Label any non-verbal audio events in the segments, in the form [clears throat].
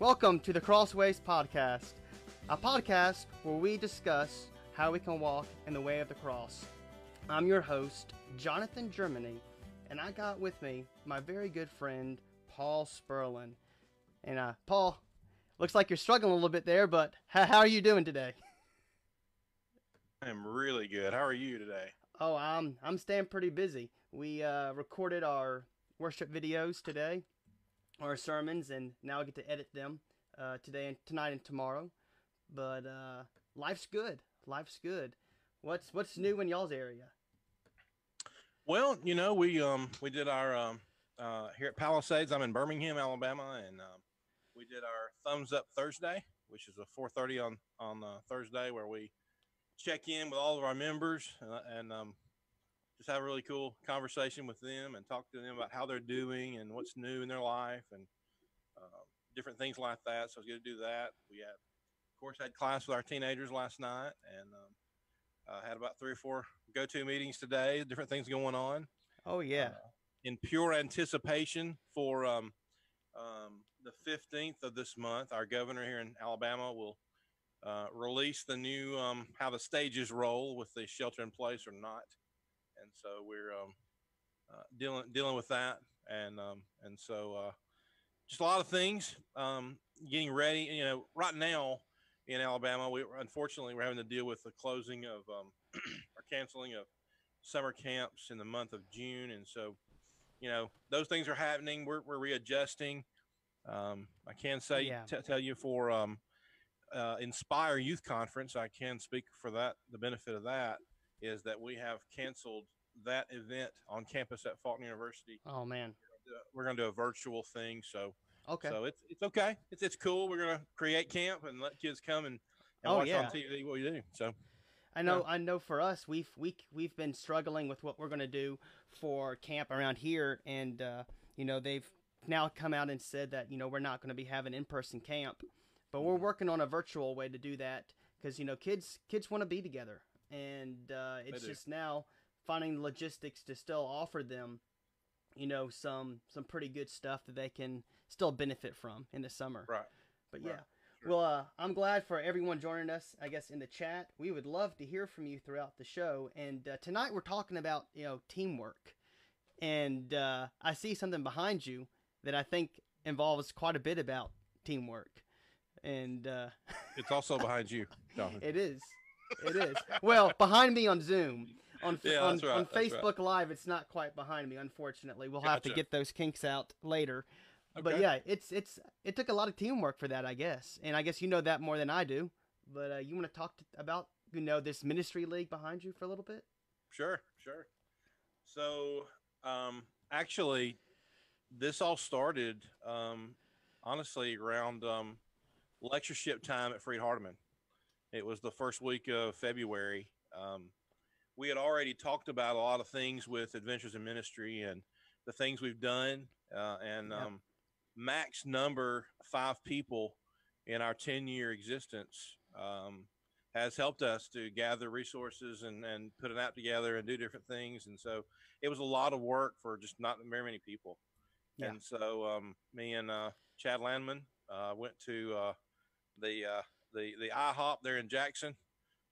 Welcome to the Crossways Podcast, a podcast where we discuss how we can walk in the way of the cross. I'm your host, Jonathan Germany, and I got with me my very good friend, Paul Sperlin. And uh, Paul, looks like you're struggling a little bit there, but how, how are you doing today? I'm really good. How are you today? Oh, I'm I'm staying pretty busy. We uh, recorded our worship videos today, our sermons, and now I get to edit them uh, today and tonight and tomorrow. But uh, life's good. Life's good. What's what's new in y'all's area? Well, you know, we um we did our um uh here at Palisades. I'm in Birmingham, Alabama, and um, we did our thumbs up Thursday, which is a 4:30 on on uh, Thursday, where we check in with all of our members and, and um, just have a really cool conversation with them and talk to them about how they're doing and what's new in their life and uh, different things like that. So it's good to do that. We had, of course, had class with our teenagers last night and um, uh, had about three or four go-to meetings today. Different things going on. Oh yeah. Uh, in pure anticipation for um, um, the 15th of this month, our governor here in Alabama will uh, release the new um, how the stages roll with the shelter in place or not, and so we're um, uh, dealing dealing with that, and um, and so uh, just a lot of things um, getting ready. You know, right now in Alabama, we unfortunately we're having to deal with the closing of um, [clears throat] or canceling of summer camps in the month of June, and so you know those things are happening. We're we're readjusting. Um, I can say Yeah. t- tell you for um, uh, Inspire Youth Conference, I can speak for that. The benefit of that is that we have canceled that event on campus at Faulkner University. Oh man. We're going to do a virtual thing, so Okay. so it's it's okay. It's it's cool. We're going to create camp and let kids come and, and Oh, watch yeah. on TV what we do. So I know. Yeah. I know. For us, we've we we've been struggling with what we're going to do for camp around here, and uh, you know they've now come out and said that you know we're not going to be having in-person camp, but we're working on a virtual way to do that because you know kids kids want to be together, and uh, it's just now finding the logistics to still offer them, you know, some some pretty good stuff that they can still benefit from in the summer. right. But Right. yeah. Well, uh, I'm glad for everyone joining us. I guess in the chat, we would love to hear from you throughout the show. And uh, tonight we're talking about you know teamwork, and uh, I see something behind you that I think involves quite a bit about teamwork, and uh, It's also behind you, [laughs] it is, it is. Well, behind me on Zoom. On, Yeah, on, right, on that's right. Facebook Live, it's not quite behind me. Unfortunately, we'll have to get those kinks out later. But yeah, it's it's it took a lot of teamwork for that, I guess, and I guess you know that more than I do. But uh, you want to talk to, about you know this ministry league behind you for a little bit? Sure, sure. So, um, actually, this all started, um, honestly, around um, lectureship time at Freed Hardeman. It was the first week of February. Um, we had already talked about a lot of things with Adventures in Ministry and the things we've done, uh, and Yeah. um, max number five people in our 10 year existence um, has helped us to gather resources and, and put an app together and do different things. And so it was a lot of work for just not very many people. Yeah. And so um, me and uh, Chad Landman uh, went to uh, the, uh, the the IHOP there in Jackson,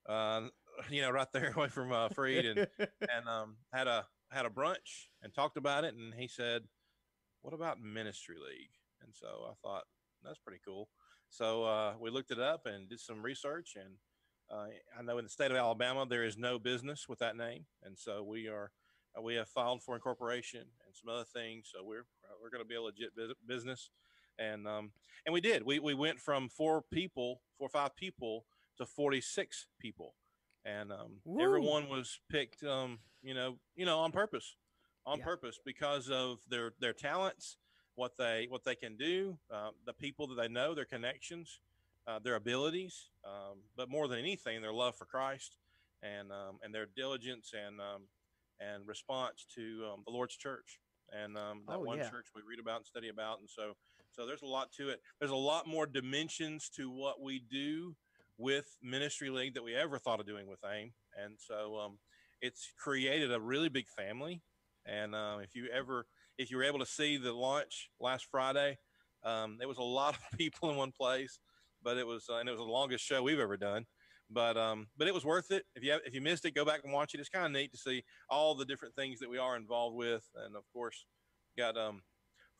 uh, you know, right there [laughs] away from uh, Freed, and [laughs] and um, had a had a brunch and talked about it. And he said, "What about ministry league?" And so I thought that's pretty cool. So uh, we looked it up and did some research. And uh, I know in the state of Alabama there is no business with that name, and so we are we have filed for incorporation and some other things. So we're we're going to be a legit business. And um, and we did. We we went from four people, four or five people, to forty six people, and um, everyone was picked. Um, you know, you know, on purpose, on Yeah. purpose because of their their talents, what they what they can do, uh, the people that they know, their connections, uh, their abilities, um, but more than anything, their love for Christ, and um, and their diligence and um, and response to um, the Lord's church and um, that Oh, one yeah. church we read about and study about. And so, so there's a lot to it. There's a lot more dimensions to what we do with Ministry League that we ever thought of doing with AIM. And so, um, it's created a really big family. And uh, if you ever, if you were able to see the launch last Friday, Um, there was a lot of [laughs] people in one place, but it was uh, and it was the longest show we've ever done. But um, but it was worth it. If you have, if you missed it, go back and watch it. It's kind of neat to see all the different things that we are involved with, and of course, got um,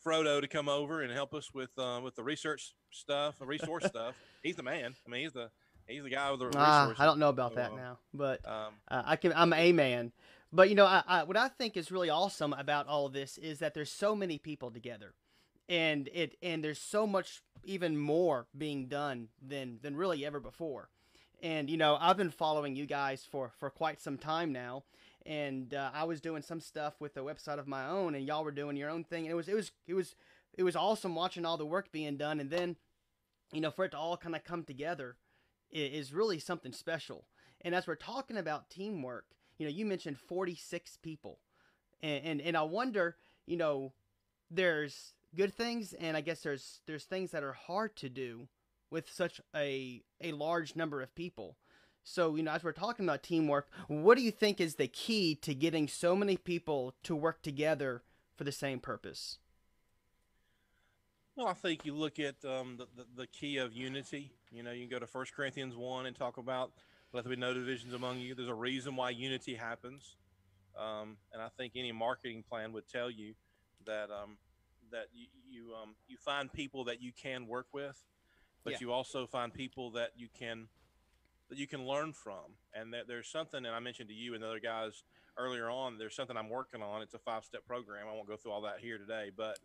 Frodo to come over and help us with uh, with the research stuff, the resource [laughs] stuff. He's the man. I mean, he's the he's the guy with the resources. Ah, I don't know about So, that uh, now, but Um, uh, I can. I'm a man. But you know, I, I, what I think is really awesome about all of this is that there's so many people together, and it and there's so much even more being done than than really ever before. And you know, I've been following you guys for for quite some time now, and uh, I was doing some stuff with a website of my own, and y'all were doing your own thing. And it was it was it was it was awesome watching all the work being done, and then you know, for it to all kind of come together is really something special. And as we're talking about teamwork, you know, you mentioned 46 people. And, and and I wonder, you know, there's good things and I guess there's there's things that are hard to do with such a a large number of people. So, you know, as we're talking about teamwork, what do you think is the key to getting so many people to work together for the same purpose? Well, I think you look at um, the, the the key of unity. You know, you can go to First Corinthians one and talk about let there be no divisions among you. There's a reason why unity happens, um, and I think any marketing plan would tell you that um, that you you, um, you find people that you can work with, but Yeah. you also find people that you can that you can learn from, and that there's something. And I mentioned to you and the other guys earlier on. There's something I'm working on. It's a five step program. I won't go through all that here today, but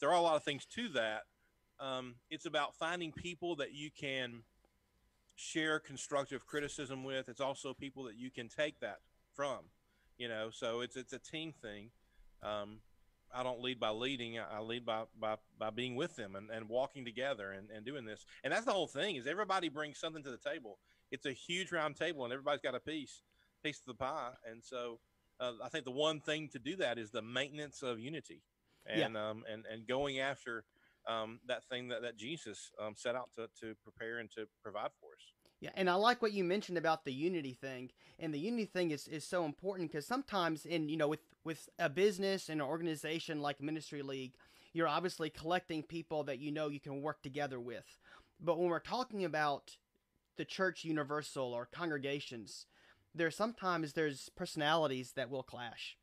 there are a lot of things to that. Um, it's about finding people that you can share constructive criticism with. It's also people that you can take that from, you know. So it's it's a team thing. Um, I don't lead by leading. I lead by by, by being with them and, and walking together and, and doing this. And that's the whole thing. Is everybody brings something to the table. It's a huge round table, and everybody's got a piece piece of the pie. And so uh, I think the one thing to do that is the maintenance of unity Yeah. and um, and and going after um, that thing that, that Jesus um, set out to, to prepare and to provide for us. Yeah, and I like what you mentioned about the unity thing. And the unity thing is, is so important because sometimes in you know with with a business and an organization like Ministry League, you're obviously collecting people that you know you can work together with. But when we're talking about the church universal or congregations, there sometimes there's personalities that will clash.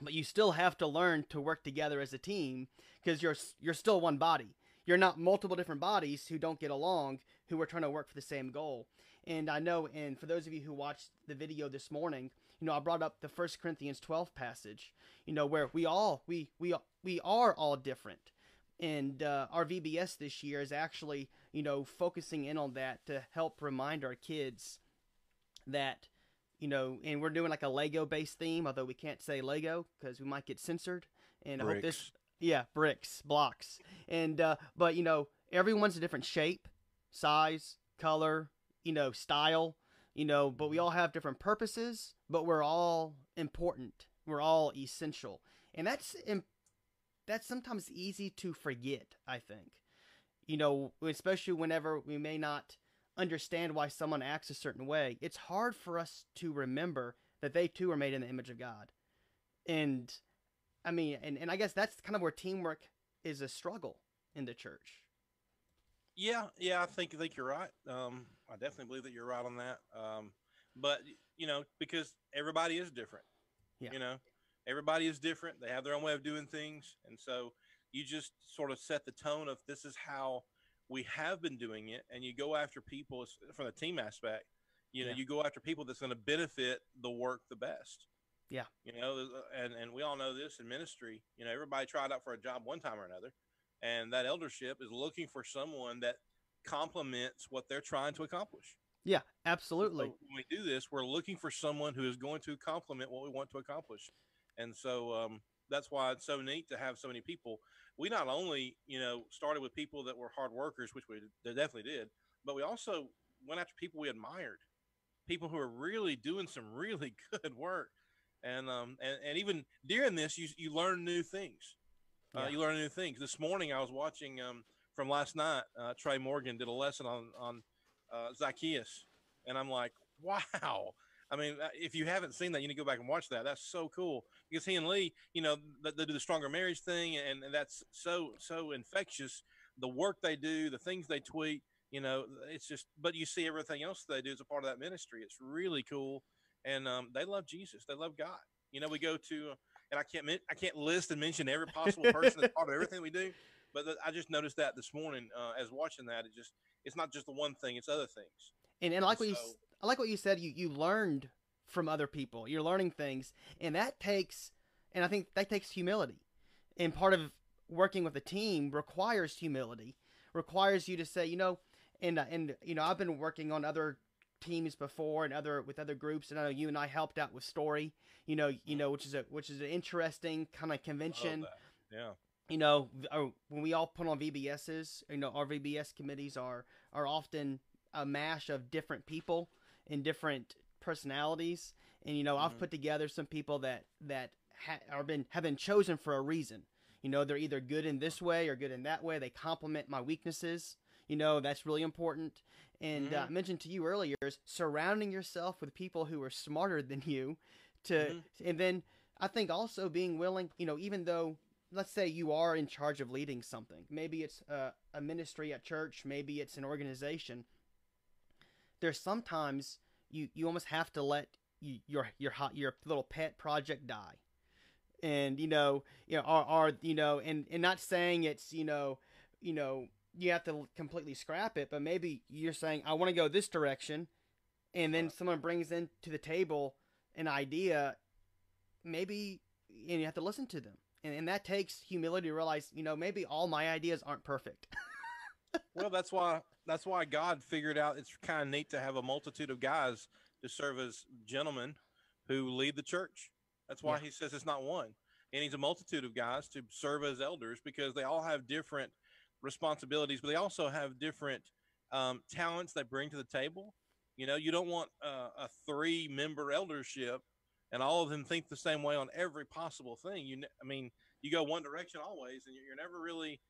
But you still have to learn to work together as a team because you're you're still one body. You're not multiple different bodies who don't get along who are trying to work for the same goal. And I know, and for those of you who watched the video this morning, you know, I brought up the First Corinthians 12 passage, you know, where we all we we we are all different. And uh, our VBS this year is actually, you know, focusing in on that to help remind our kids that, you know, and we're doing like a Lego based theme, although we can't say Lego because we might get censored. And I hope this, yeah, bricks, blocks, and uh, but you know, everyone's a different shape, size, color, you know, style, you know, but we all have different purposes, but we're all important. We're all essential. And that's im- that's sometimes easy to forget, I think. You know, especially whenever we may not understand why someone acts a certain way. It's hard for us to remember that they too are made in the image of God. And I mean, and, and I guess that's kind of where teamwork is a struggle in the church. Yeah, yeah, I think I think you're right. Um, I definitely believe that you're right on that. Um, but you know, because everybody is different. Yeah. You know, everybody is different. They have their own way of doing things, and so you just sort of set the tone of this is how we have been doing it, and you go after people from the team aspect. You know, Yeah. you go after people that's going to benefit the work the best. Yeah. You know, and and we all know this in ministry. You know, everybody tried out for a job one time or another, and that eldership is looking for someone that complements what they're trying to accomplish. Yeah, absolutely. So when we do this, we're looking for someone who is going to complement what we want to accomplish, and so um, that's why it's so neat to have so many people. We not only you know started with people that were hard workers, which we they definitely did, but we also went after people we admired, people who are really doing some really [laughs] good work, and um and, and even during this, you you learn new things. Uh, Yeah. You learn new things. This morning, I was watching um, from last night. Uh, Trey Morgan did a lesson on on uh, Zacchaeus, and I'm like, wow. I mean, uh, if you haven't seen that, you need to go back and watch that. That's so cool because he and Lee, you know, they, they do the stronger marriage thing, and, and that's so so infectious. The work they do, the things they tweet, you know, it's just. But you see everything else they do as a part of that ministry. It's really cool, and um, they love Jesus. They love God. You know, we go to, and I can't I can't list and mention every possible person that's part of everything we do, but I just noticed that this morning uh, as watching that. It just it's not just the one thing; it's other things. And and like what you I like what you said. You you learned from other people. You're learning things, and that takes, and I think that takes humility. And part of working with a team requires humility, requires you to say, you know, and uh, and you know, I've been working on other teams before and other with other groups, and I know you and I helped out with Story, you know, you know, which is a which is an interesting kind of convention. Yeah. You know, uh, when we all put on VBSs, you know, our VBS committees are are often a mash of different people and different personalities. And you know, mm-hmm. I've put together some people that that ha- are been have been chosen for a reason. You know, they're either good in this way or good in that way. They complement my weaknesses. You know, that's really important. And uh, mm-hmm. uh, I mentioned to you earlier is surrounding yourself with people who are smarter than you. To mm-hmm. and then I think also being willing. You know, even though let's say you are in charge of leading something, maybe it's a, a ministry at church, maybe it's an organization there's sometimes you you almost have to let you, your your your little pet project die. And you know you know are, are you know and and not saying it's you know you know you have to completely scrap it but maybe you're saying i want to go this direction and then someone brings into the table an idea maybe and you have to listen to them. And, and that takes humility to realize you know maybe all my ideas aren't perfect [laughs] well that's why that's why God figured out it's kind of neat to have a multitude of guys to serve as gentlemen who lead the church. That's why yeah. he says it's not one. And he's a multitude of guys to serve as elders because they all have different responsibilities, but they also have different um, talents they bring to the table. You know, you don't want uh, a three member eldership and all of them think the same way on every possible thing. You, I mean, you go one direction always, and you're never really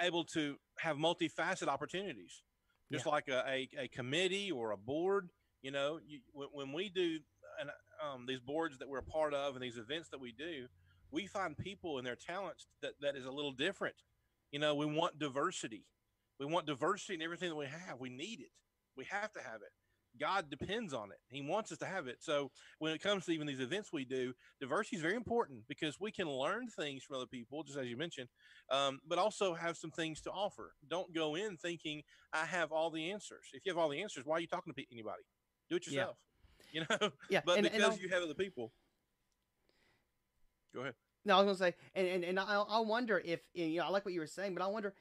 able to have multifaceted opportunities, just yeah. like a, a, a, committee or a board. You know, you, when, when, we do an, um, these boards that we're a part of and these events that we do, we find people and their talents that, that is a little different. You know, we want diversity. We want diversity in everything that we have. We need it. We have to have it. God depends on it. He wants us to have it. So when it comes to even these events we do, diversity is very important because we can learn things from other people, just as you mentioned, um, but also have some things to offer. Don't go in thinking I have all the answers. If you have all the answers, why are you talking to anybody? Do it yourself. Yeah. [laughs] You know. Yeah. but and, because and you have other people. Go ahead. No, I was gonna say, and and, and I, I wonder if you know I like what you were saying, but I wonder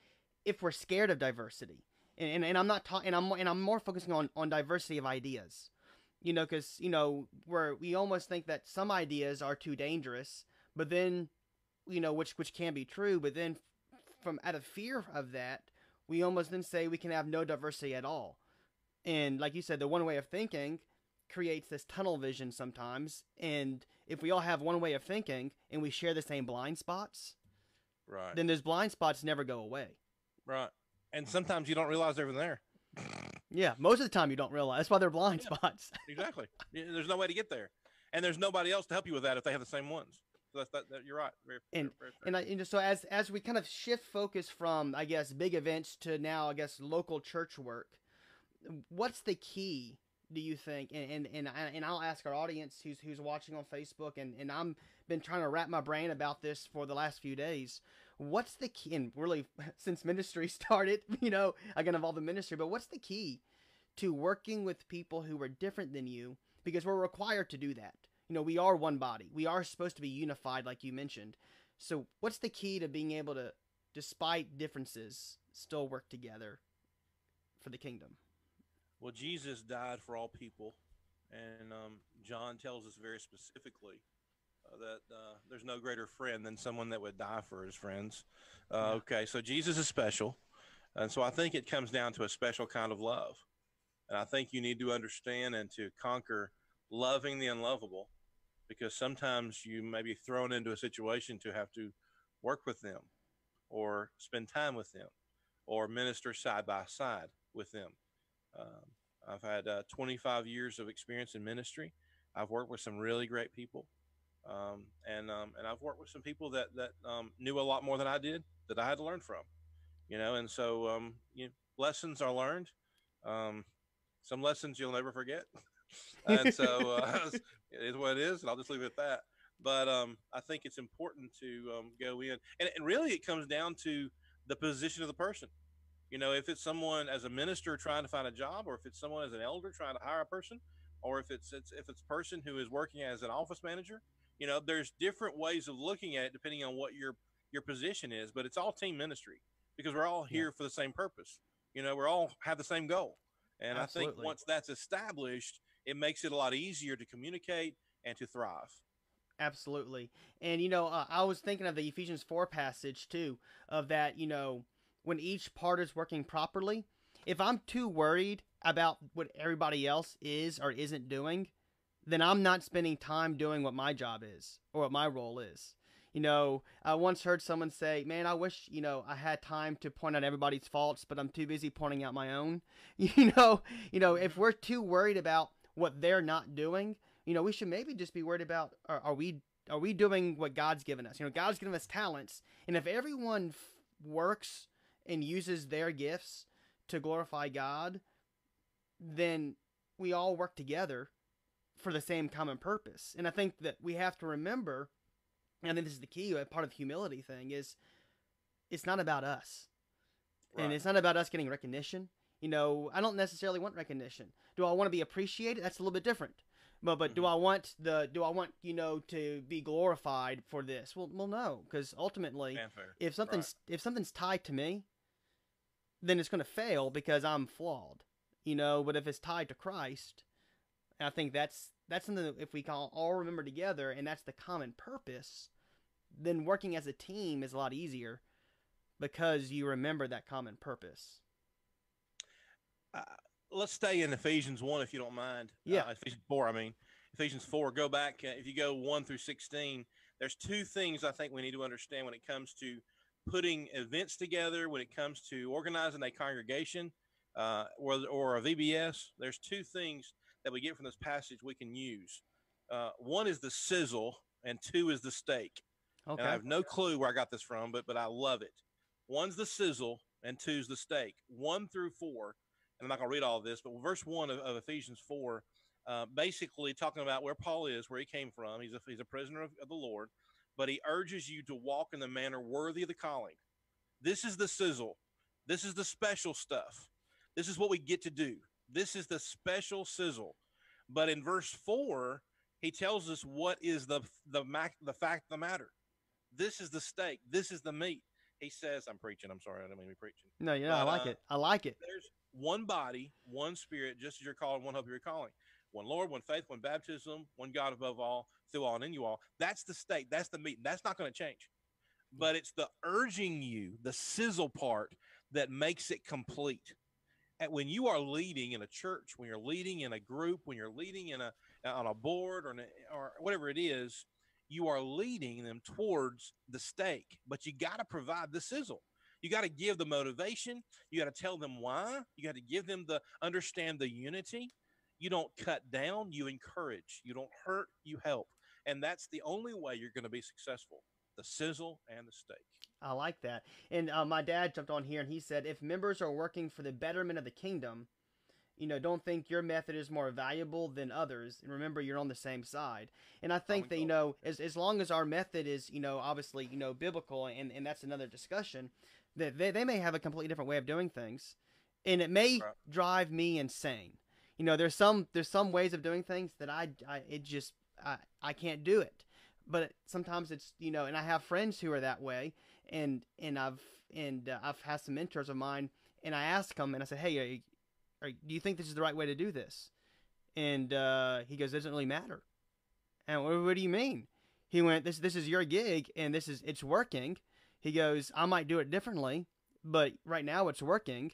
if we're scared of diversity and, and, and I'm not talking, and I'm and I'm more focusing on on diversity of ideas, you know, because you know where we almost think that some ideas are too dangerous, but then, you know, which which can be true, but then from out of fear of that, we almost then say we can have no diversity at all, and like you said, the one way of thinking creates this tunnel vision sometimes, and if we all have one way of thinking and we share the same blind spots, right, then those blind spots never go away. Right and sometimes you don't realize they're even there. Yeah, most of the time you don't realize. That's why they're blind yeah, spots. [laughs] exactly. There's no way to get there, and there's nobody else to help you with that if they have the same ones. So that's that. that you're right. Very, and very, very and, I, and so as as we kind of shift focus from I guess big events to now I guess local church work, what's the key? Do you think? And and and, and I'll ask our audience who's who's watching on Facebook, and and I'm been trying to wrap my brain about this for the last few days what's the key and really [laughs] since ministry [laughs] started you know i get involved in ministry but what's the key to working with people who are different than you? Because we're required to do that. You know we are one body. We are supposed to be unified like you mentioned. So what's the key to being able to despite differences still work together for the kingdom? Well jesus died for all people. And um, john tells us very specifically that uh, there's no greater friend than someone that would die for his friends. Uh, okay, so Jesus is special. And so I think it comes down to a special kind of love. And I think you need to understand and to conquer loving the unlovable because sometimes you may be thrown into a situation to have to work with them or spend time with them or minister side by side with them. Um, I've had uh, 25 years of experience in ministry I've worked with some really great people, um, and um, and I've worked with some people that that um, knew a lot more than I did that I had to learn from, you know. And so um, you know, lessons are learned. Um, some lessons you'll never forget, [laughs] and so uh, [laughs] it is what it is, and I'll just leave it at that. But um, I think it's important to go in, and, and really it comes down to the position of the person. You know, if it's someone as a minister trying to find a job, or if it's someone as an elder trying to hire a person, or if it's, it's if it's person who is working as an office manager, you know, there's different ways of looking at it depending on what your your position is. But it's all team ministry because we're all here yeah. for the same purpose. You know, we're all have the same goal. And Absolutely. I think once that's established, it makes it a lot easier to communicate and to thrive. Absolutely. And, you know, uh, I was thinking of the Ephesians 4 passage too, of that, you know, when each part is working properly. If I'm too worried about what everybody else is or isn't doing, then I'm not spending time doing what my job is or what my role is. You know, I once heard someone say, "Man, I wish you know I had time to point out everybody's faults, but I'm too busy pointing out my own." [laughs] You know, you know, if we're too worried about what they're not doing, you know, we should maybe just be worried about are, are we are we doing what God's given us? You know, God's given us talents, and if everyone f- works and uses their gifts to glorify God, then we all work together for the same common purpose. And I think that we have to remember I think this is the key, part of the humility thing is it's not about us. Right. And it's not about us getting recognition. You know, I don't necessarily want recognition. Do I want to be appreciated? That's a little bit different. But but mm-hmm. do I want the do I want you know to be glorified for this? Well, well, no, because ultimately, if something's right. if something's tied to me, then it's going to fail because I'm flawed. You know, but if it's tied to Christ, I think that's that's something that if we can all remember together, and that's the common purpose, then working as a team is a lot easier because you remember that common purpose. Uh, let's stay in Ephesians 1 if you don't mind. Yeah. Uh, Ephesians 4, I mean. Ephesians 4, go back. Uh, if you go 1 through 16, there's two things I think we need to understand when it comes to putting events together, when it comes to organizing a congregation uh, or, or a VBS. There's two things that we get from this passage we can use. Uh, one is the sizzle, and two is the steak. Okay. And I have no clue where I got this from, but but I love it. One's the sizzle and two's the steak. One through four, and I'm not going to read all of this, but verse one of, of Ephesians four, uh, basically talking about where Paul is, where he came from. He's a he's a prisoner of, of the Lord, but he urges you to walk in the manner worthy of the calling. This is the sizzle. This is the special stuff. This is what we get to do. This is the special sizzle. But in verse four, he tells us what is the the the fact of the matter. This is the steak. This is the meat. He says, I'm preaching. I'm sorry. I don't mean to be preaching. No, yeah, I like uh, it. I like it. There's one body, one spirit, just as you're called, one hope you're calling. One Lord, one faith, one baptism, one God above all, through all and in you all. That's the steak. That's the meat. That's not going to change. But it's the urging you, the sizzle part that makes it complete. When you are leading in a church, when you're leading in a group, when you're leading in a on a board or, or whatever it is, you are leading them towards the steak. but you got to provide the sizzle. You got to give the motivation. You got to tell them why. You got to give them the understand the unity. You don't cut down, you encourage. You don't hurt, you help. And that's the only way you're going to be successful the sizzle and the steak. I like that. And uh, my dad jumped on here and he said if members are working for the betterment of the kingdom, you know, don't think your method is more valuable than others. And remember, you're on the same side. And I think that, you know, as, as long as our method is, you know, obviously, you know, biblical, and, and that's another discussion, that they, they may have a completely different way of doing things. And it may right. drive me insane. You know, there's some there's some ways of doing things that I, I it just I, I can't do it. But sometimes it's you know, and I have friends who are that way, and and I've and uh, I've had some mentors of mine, and I asked them, and I said, hey, or do you think this is the right way to do this? And uh, he goes, it doesn't really matter. And what, what do you mean? He went, this this is your gig, and this is it's working. He goes, I might do it differently, but right now it's working,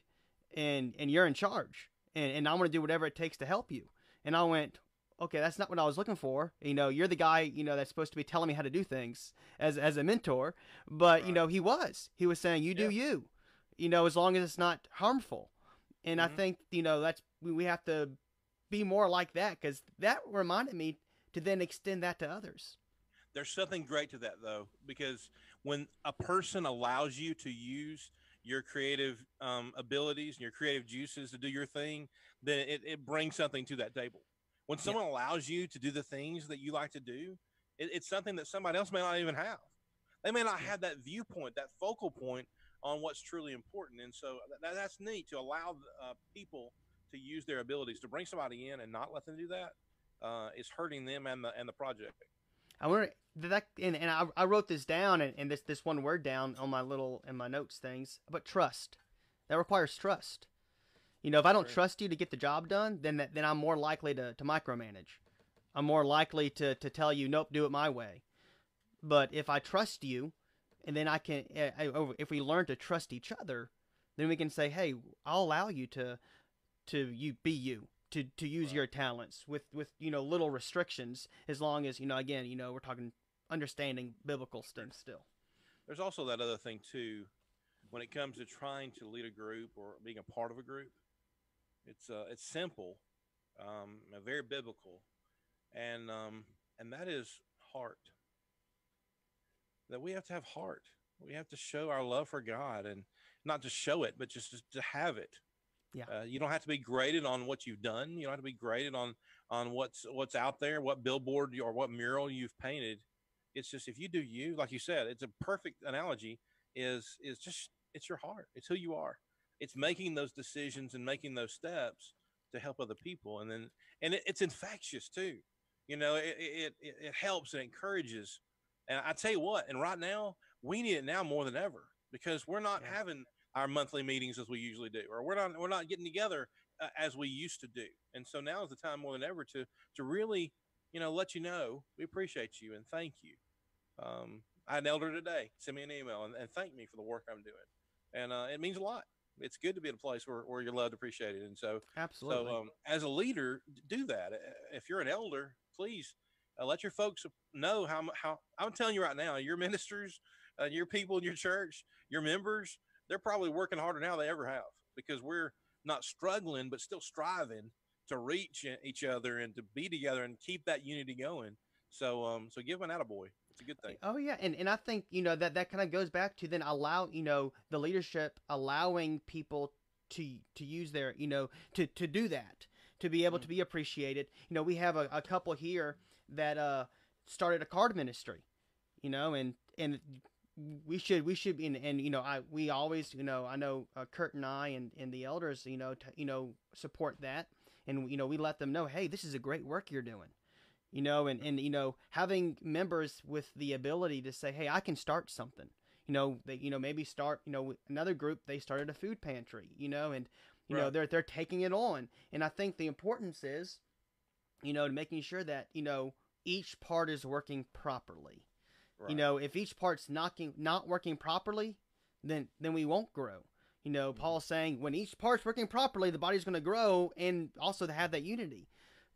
and and you're in charge, and and I'm gonna do whatever it takes to help you. And I went, okay, that's not what I was looking for. You know, you're the guy, you know, that's supposed to be telling me how to do things as as a mentor. But right. you know, he was. He was saying, you do yeah. you. You know, as long as it's not harmful. And mm-hmm. I think, you know, that's we have to be more like that because that reminded me to then extend that to others. There's something great to that though, because when a person allows you to use your creative um, abilities and your creative juices to do your thing, then it, it brings something to that table. When someone yeah. allows you to do the things that you like to do, it, it's something that somebody else may not even have. They may not have that viewpoint, that focal point on what's truly important. And so that, that's neat to allow uh, people to use their abilities to bring somebody in and not let them do that uh, is hurting them and the and the project. I wonder that and, and I, I wrote this down and, and this this one word down on my little in my notes things, but trust that requires trust. You know, if I don't sure. trust you to get the job done, then then I'm more likely to, to micromanage. I'm more likely to, to tell you, nope, do it my way. But if I trust you, and then I can, eh, eh, if we learn to trust each other, then we can say, hey, I'll allow you to, to you be you to to use right. your talents with with you know little restrictions as long as you know again you know we're talking understanding biblical stuff still there's also that other thing too when it comes to trying to lead a group or being a part of a group it's uh it's simple um very biblical and um and that is heart that we have to have heart we have to show our love for god and not just show it but just, just to have it yeah. Uh, you don't have to be graded on what you've done. You don't have to be graded on on what's what's out there, what billboard or what mural you've painted. It's just if you do you, like you said, it's a perfect analogy. Is is just it's your heart. It's who you are. It's making those decisions and making those steps to help other people, and then and it, it's infectious too. You know, it, it it helps and encourages. And I tell you what, and right now we need it now more than ever because we're not yeah. having our monthly meetings as we usually do, or we're not we're not getting together uh, as we used to do. And so now is the time more than ever to to really, you know, let you know we appreciate you and thank you. Um, I had an elder today send me an email and, and thank me for the work I'm doing, and uh, it means a lot. It's good to be in a place where, where you're loved, appreciated, and so absolutely. So um, as a leader, do that. If you're an elder, please uh, let your folks know how how I'm telling you right now. Your ministers, uh, your people in your church, your members, they're probably working harder now than they ever have because we're not struggling, but still striving to reach each other and to be together and keep that unity going. So, um, so give an attaboy. It's a good thing. Oh yeah, and and I think you know that that kind of goes back to then allow you know the leadership allowing people to to use their you know to to do that to be able mm-hmm. to be appreciated. You know, we have a, a couple here that uh started a card ministry, you know, and and we should we should be and, and you know I we always you know I know uh, Kurt and I and, and the elders you know you know support that and you know we let them know hey this is a great work you're doing you know and and you know having members with the ability to say hey I can start something you know they you know maybe start you know another group they started a food pantry you know and you right. know they're they're taking it on and I think the importance is you know making sure that you know each part is working properly Right. You know, if each part's knocking not working properly, then then we won't grow. You know, mm-hmm. Paul's saying when each part's working properly, the body's going to grow and also to have that unity.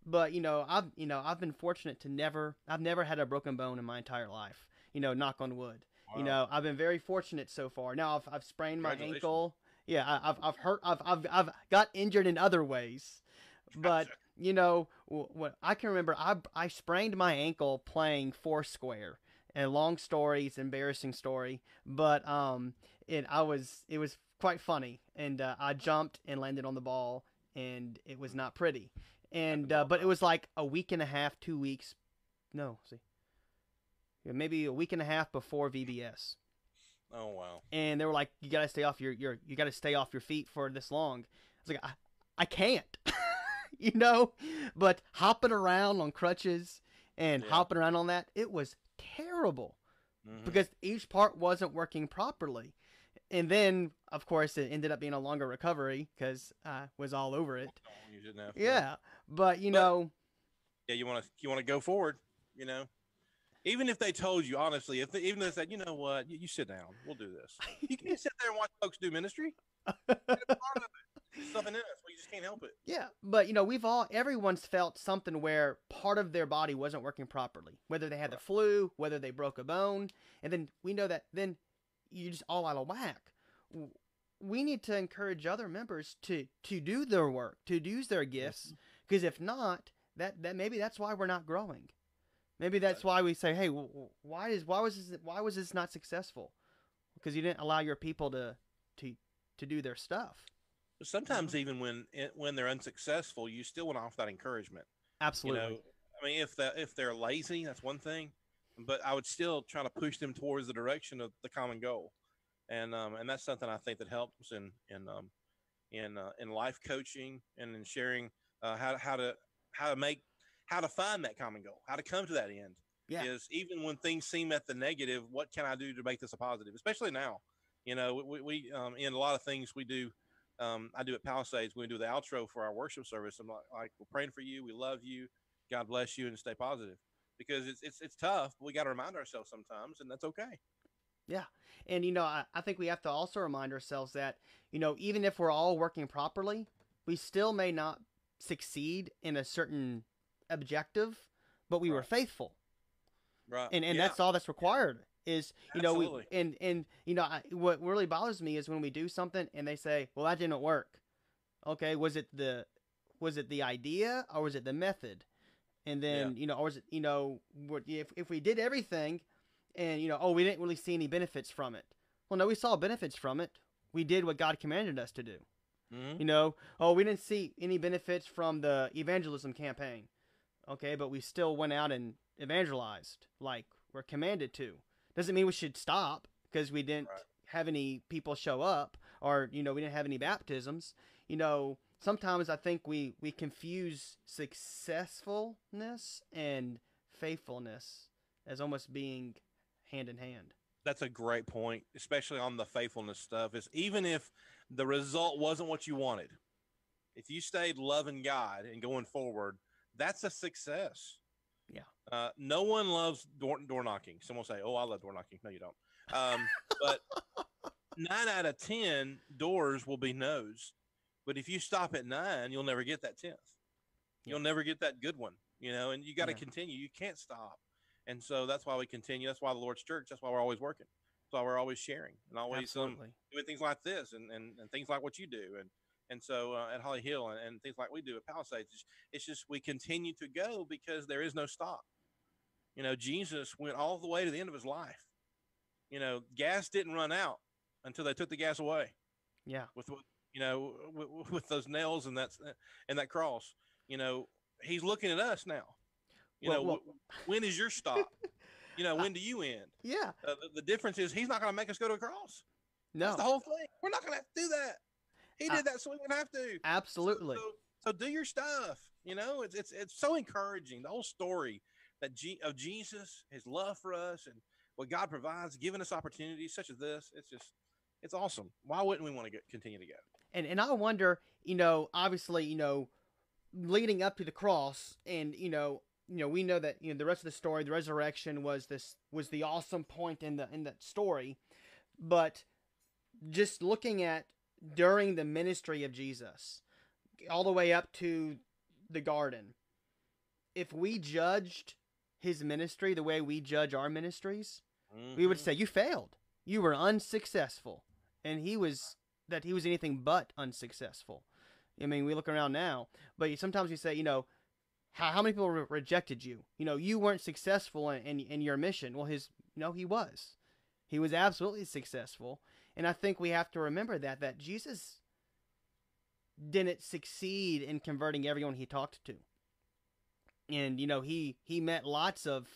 But you know, I've you know I've been fortunate to never I've never had a broken bone in my entire life. You know, knock on wood. Wow. You know, I've been very fortunate so far. Now I've I've sprained my ankle. Yeah, I, have I've hurt. I've I've I've got injured in other ways, but you know, what I can remember, I I sprained my ankle playing Foursquare and long story. It's embarrassing story, but um, it I was it was quite funny, and uh, I jumped and landed on the ball, and it was not pretty, and uh, but it was like a week and a half, two weeks, no, see, maybe a week and a half before VBS. Oh wow! And they were like, "You gotta stay off your your you gotta stay off your feet for this long." I was like, "I, I can't," [laughs] you know, but hopping around on crutches and yeah. hopping around on that, it was terrible mm-hmm. because each part wasn't working properly. And then, of course, it ended up being a longer recovery because I uh, was all over it. Oh, yeah, but you but, know, yeah, you want to you want to go forward. You know, even if they told you honestly, if they, even if they said, you know what, you, you sit down, we'll do this. [laughs] You can sit there and watch folks do ministry. something [laughs] in us. We just can't help it. Yeah, but you know, we've all everyone's felt something where part of their body wasn't working properly, whether they had right. the flu, whether they broke a bone, and then we know that then you're just all out of whack. We need to encourage other members to to do their work, to use their gifts, because if not, that that maybe that's why we're not growing. Maybe that's why we say, "Hey, why is why was this why was this not successful? Because you didn't allow your people to to to do their stuff." Sometimes mm-hmm. even when it, when they're unsuccessful, you still want to offer that encouragement. Absolutely. You know, I mean, if the, if they're lazy, that's one thing, but I would still try to push them towards the direction of the common goal, and um, and that's something I think that helps in in um, in uh, in life coaching and in sharing uh, how how to how to make how to find that common goal, how to come to that end. Yeah. Is even when things seem at the negative, what can I do to make this a positive? Especially now, you know, we, we um, in a lot of things we do. Um, I do at Palisades. We do the outro for our worship service. I'm like, like, we're praying for you. We love you. God bless you, and stay positive. Because it's it's it's tough. But we got to remind ourselves sometimes, and that's okay. And you know, I, I think we have to also remind ourselves that you know, even if we're all working properly, we still may not succeed in a certain objective, but we were faithful, Right. and and Yeah. that's all that's required. Is you know, we, and and you know, I, what really bothers me is when we do something and they say, "Well, that didn't work." Okay, was it the was it the idea or was it the method? And then you know, or was it you know, what- if if we did everything, and you know, oh, we didn't really see any benefits from it. Well, no, we saw benefits from it. We did what God commanded us to do. Mhm. You know, oh, we didn't see any benefits from the evangelism campaign. Okay, but we still went out and evangelized like we're commanded to. Doesn't mean we should stop because we didn't Right. have any people show up or, you know, we didn't have any baptisms. You know, sometimes I think we, we confuse successfulness and faithfulness as almost being hand in hand. That's a great point, especially on the faithfulness stuff. Is even if the result wasn't what you wanted, if you stayed loving God and going forward, that's a success. Yeah. Uh, no one loves door, door knocking. Someone will say, "Oh, I love door knocking." No, you don't. Um, but [laughs] nine out of ten doors will be no's. But if you stop at nine, you'll never get that tenth. You'll never get that good one. You know, and you got to Yeah. continue. You can't stop. And so that's why we continue. That's why the Lord's church. That's why we're always working. That's why we're always sharing and always um, doing things like this and, and, and things like what you do. And and so uh, at Holly Hill and, and things like we do at Palisades, it's, it's just we continue to go because there is no stop. You know, Jesus went all the way to the end of his life. You know, gas didn't run out until they took the gas away Yeah. with you know with, with those nails and that's and that cross. You know, he's looking at us now. You Well- know, well- when is your stop? [laughs] you know, when do you end? Yeah. Uh, the, the difference is he's not going to make us go to a cross. No. That's the whole thing. We're not going to have to do that. He did that so we wouldn't have to. Absolutely. So, so do your stuff. You know, it's it's it's so encouraging. The whole story that G, of Jesus, His love for us, and what God provides, giving us opportunities such as this. It's just it's awesome. Why wouldn't we want to get, continue to go? and and I wonder, you know, obviously, you know, leading up to the cross, and you know, you know, we know that you know the rest of the story, the resurrection was this was the awesome point in the in that story, but just looking at during the ministry of Jesus, all the way up to the garden, if we judged his ministry the way we judge our ministries, we would Mhm. say you failed. You were unsuccessful, and he was that he was anything but unsuccessful. I mean, we look around now, but sometimes we say, you know, how, how many people re- rejected you? You know, you weren't successful in, in in your mission. Well, his know he was, he was absolutely successful, and I think we have to remember that that Jesus didn't succeed in converting everyone he talked to, and you know he he met lots of,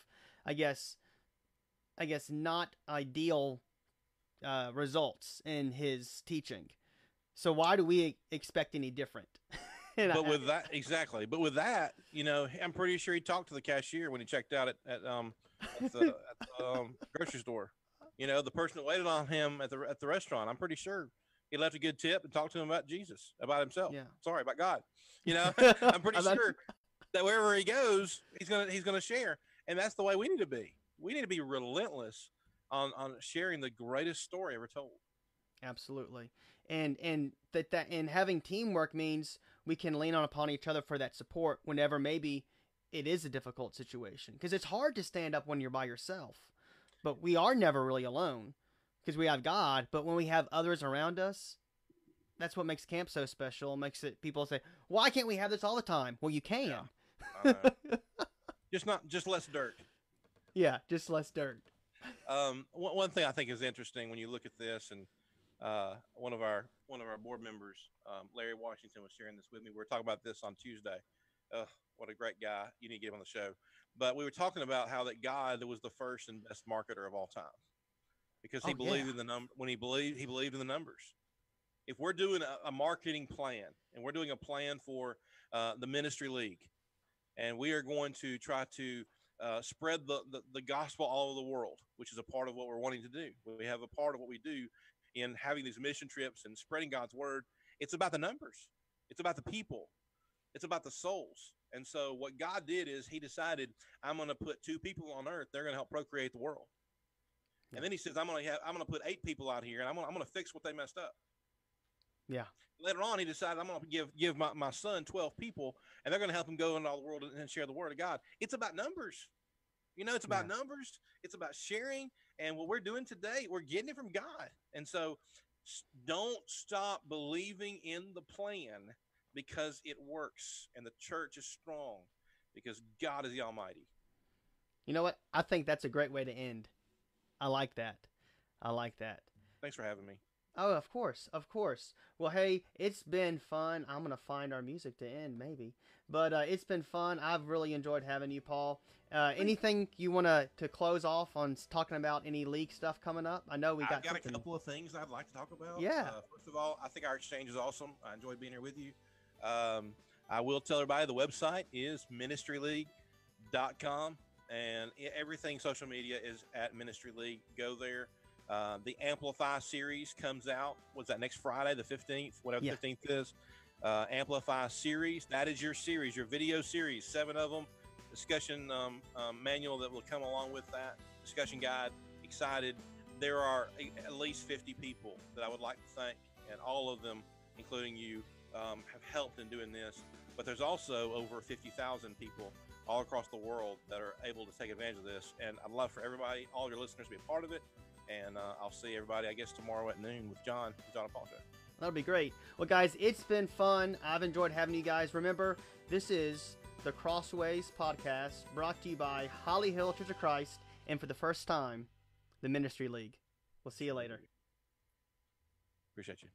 I guess, I guess not ideal uh, results in his teaching. So why do we expect any different? [laughs] [laughs] But with that exactly. But with that you know i'm pretty sure he talked to the cashier when he checked out at, at um at the, [laughs] at the um, grocery store. You know the person that waited on him at the at the restaurant i'm pretty sure he left a good tip and talked to him about jesus about himself. Yeah. sorry about god. You know [laughs] i'm pretty sure that wherever he goes he's gonna he's gonna share. And that's the way we need to be. We need to be relentless on on sharing the greatest story ever told. Absolutely. And and that that and having teamwork means we can lean on upon each other for that support whenever maybe it is a difficult situation because it's hard to stand up when you're by yourself. But we are never really alone because we have God, but when we have others around us, that's what makes camp so special. Makes it people say, "Why can't we have this all the time?" Well, you can. Yeah. [laughs] Uh, just not just less dirt Yeah, just less dirt. Um, one, one thing I think is interesting when you look at this, and uh, one of our one of our board members, um, Larry Washington, was sharing this with me. We were talking about this on Tuesday. Uh, what a great guy! You need to get him on the show. But we were talking about how that God was the first and best marketer of all time because he Oh, believed yeah. in the number when he believed he believed in the numbers. If we're doing a, a marketing plan and we're doing a plan for uh, the ministry league, and we are going to try to uh, spread the, the the gospel all over the world, which is a part of what we're wanting to do. We have a part of what we do in having these mission trips and spreading God's word. It's about the numbers. It's about the people. It's about the souls. And so what God did is He decided I'm going to put two people on earth. They're going to help procreate the world. Yeah. And then He says I'm going to have I'm going to put eight people out here, and I'm going to, I'm going to fix what they messed up. Yeah. Later on, He decided I'm going to give give my, my son 12 people, and they're going to help him go into all the world and share the word of God. It's about numbers. You know, it's about Yeah. numbers. It's about sharing. And what we're doing today, we're getting it from God. And so don't stop believing in the plan because it works and the church is strong because God is the Almighty. You know what? I think that's a great way to end. I like that. I like that. Thanks for having me. Oh, of course, of course. Well, hey, it's been fun. I'm gonna find our music to end, maybe, but uh, it's been fun. I've really enjoyed having you, Paul. Uh, anything you wanna to close off on talking about any league stuff coming up? I know we got, I've got something. a couple of things I'd like to talk about. Yeah. Uh, first of all, I think our exchange is awesome. I enjoyed being here with you. Um, I will tell everybody the website is ministryleague.com and everything social media is at Ministry League. Go there. Uh, the Amplify series comes out. What's that next Friday, the 15th, whatever Yeah. the 15th is? Uh, Amplify series. That is your series, your video series, seven of them. Discussion um, um, manual that will come along with that. Discussion guide. Excited. There are a- at least 50 people that I would like to thank, and all of them, including you, um, have helped in doing this. But there's also over 50,000 people all across the world that are able to take advantage of this. And I'd love for everybody, all your listeners, to be a part of it. And uh, I'll see everybody, I guess, tomorrow at noon with John, John show. That'll be great. Well, guys, it's been fun. I've enjoyed having you guys. Remember, this is the Crossways podcast brought to you by Holly Hill Church of Christ, and for the first time, the Ministry League. We'll see you later. Appreciate you.